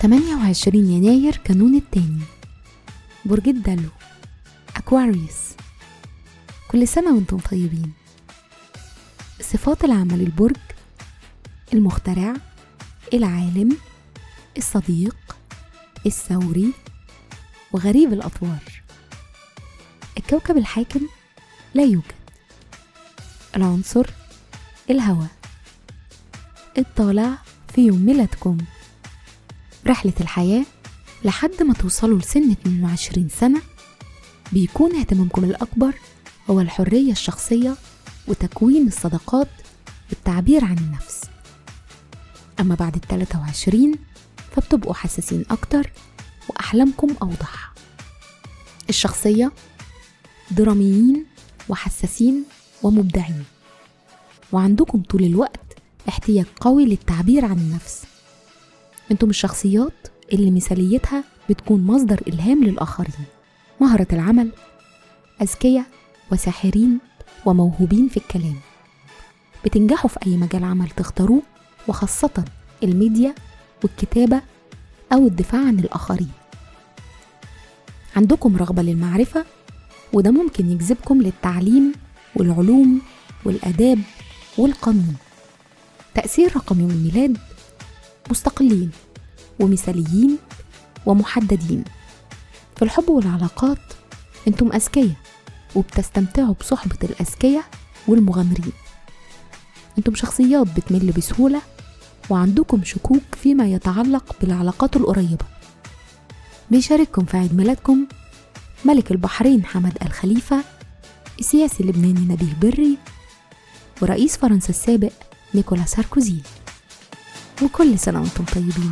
تمانية وعشرين يناير كانون التاني. برج الدلو. أكواريوس كل سنة وأنتم طيبين. صفات العمل البرج. المخترع. العالم. الصديق. الثوري. وغريب الأطوار. الكوكب الحاكم. لا يوجد. العنصر الهواء. الطالع في يوم ميلادكم. رحلة الحياة لحد ما توصلوا لسن 22 سنة. بيكون اهتمامكم الأكبر هو الحرية الشخصية وتكوين الصداقات والتعبير عن النفس. أما بعد ال 23 فبتبقوا حساسين أكتر وأحلامكم أوضح. الشخصية دراميين وحساسين ومبدعين. وعندكم طول الوقت احتياج قوي للتعبير عن النفس. أنتم الشخصيات اللي مثاليتها بتكون مصدر إلهام للآخرين. مهرة العمل أذكياء وساحرين وموهوبين في الكلام. بتنجحوا في أي مجال عمل تختاروه وخاصة الميديا والكتابة أو الدفاع عن الآخرين. عندكم رغبة للمعرفة وده ممكن يجذبكم للتعليم والعلوم والآداب والقانون. تأثير رقم يوم الميلاد مستقلين ومثاليين ومحددين. في الحب والعلاقات أنتم أذكياء وبتستمتعوا بصحبة الأذكياء والمغامرين. أنتم شخصيات بتمل بسهولة وعندكم شكوك فيما يتعلق بالعلاقات القريبة. بيشارككم في عيد ميلادكم ملك البحرين حمد الخليفة السياسي اللبناني نبيه بري ورئيس فرنسا السابق نيكولا ساركوزي. وكل سنة وأنتم طيبين.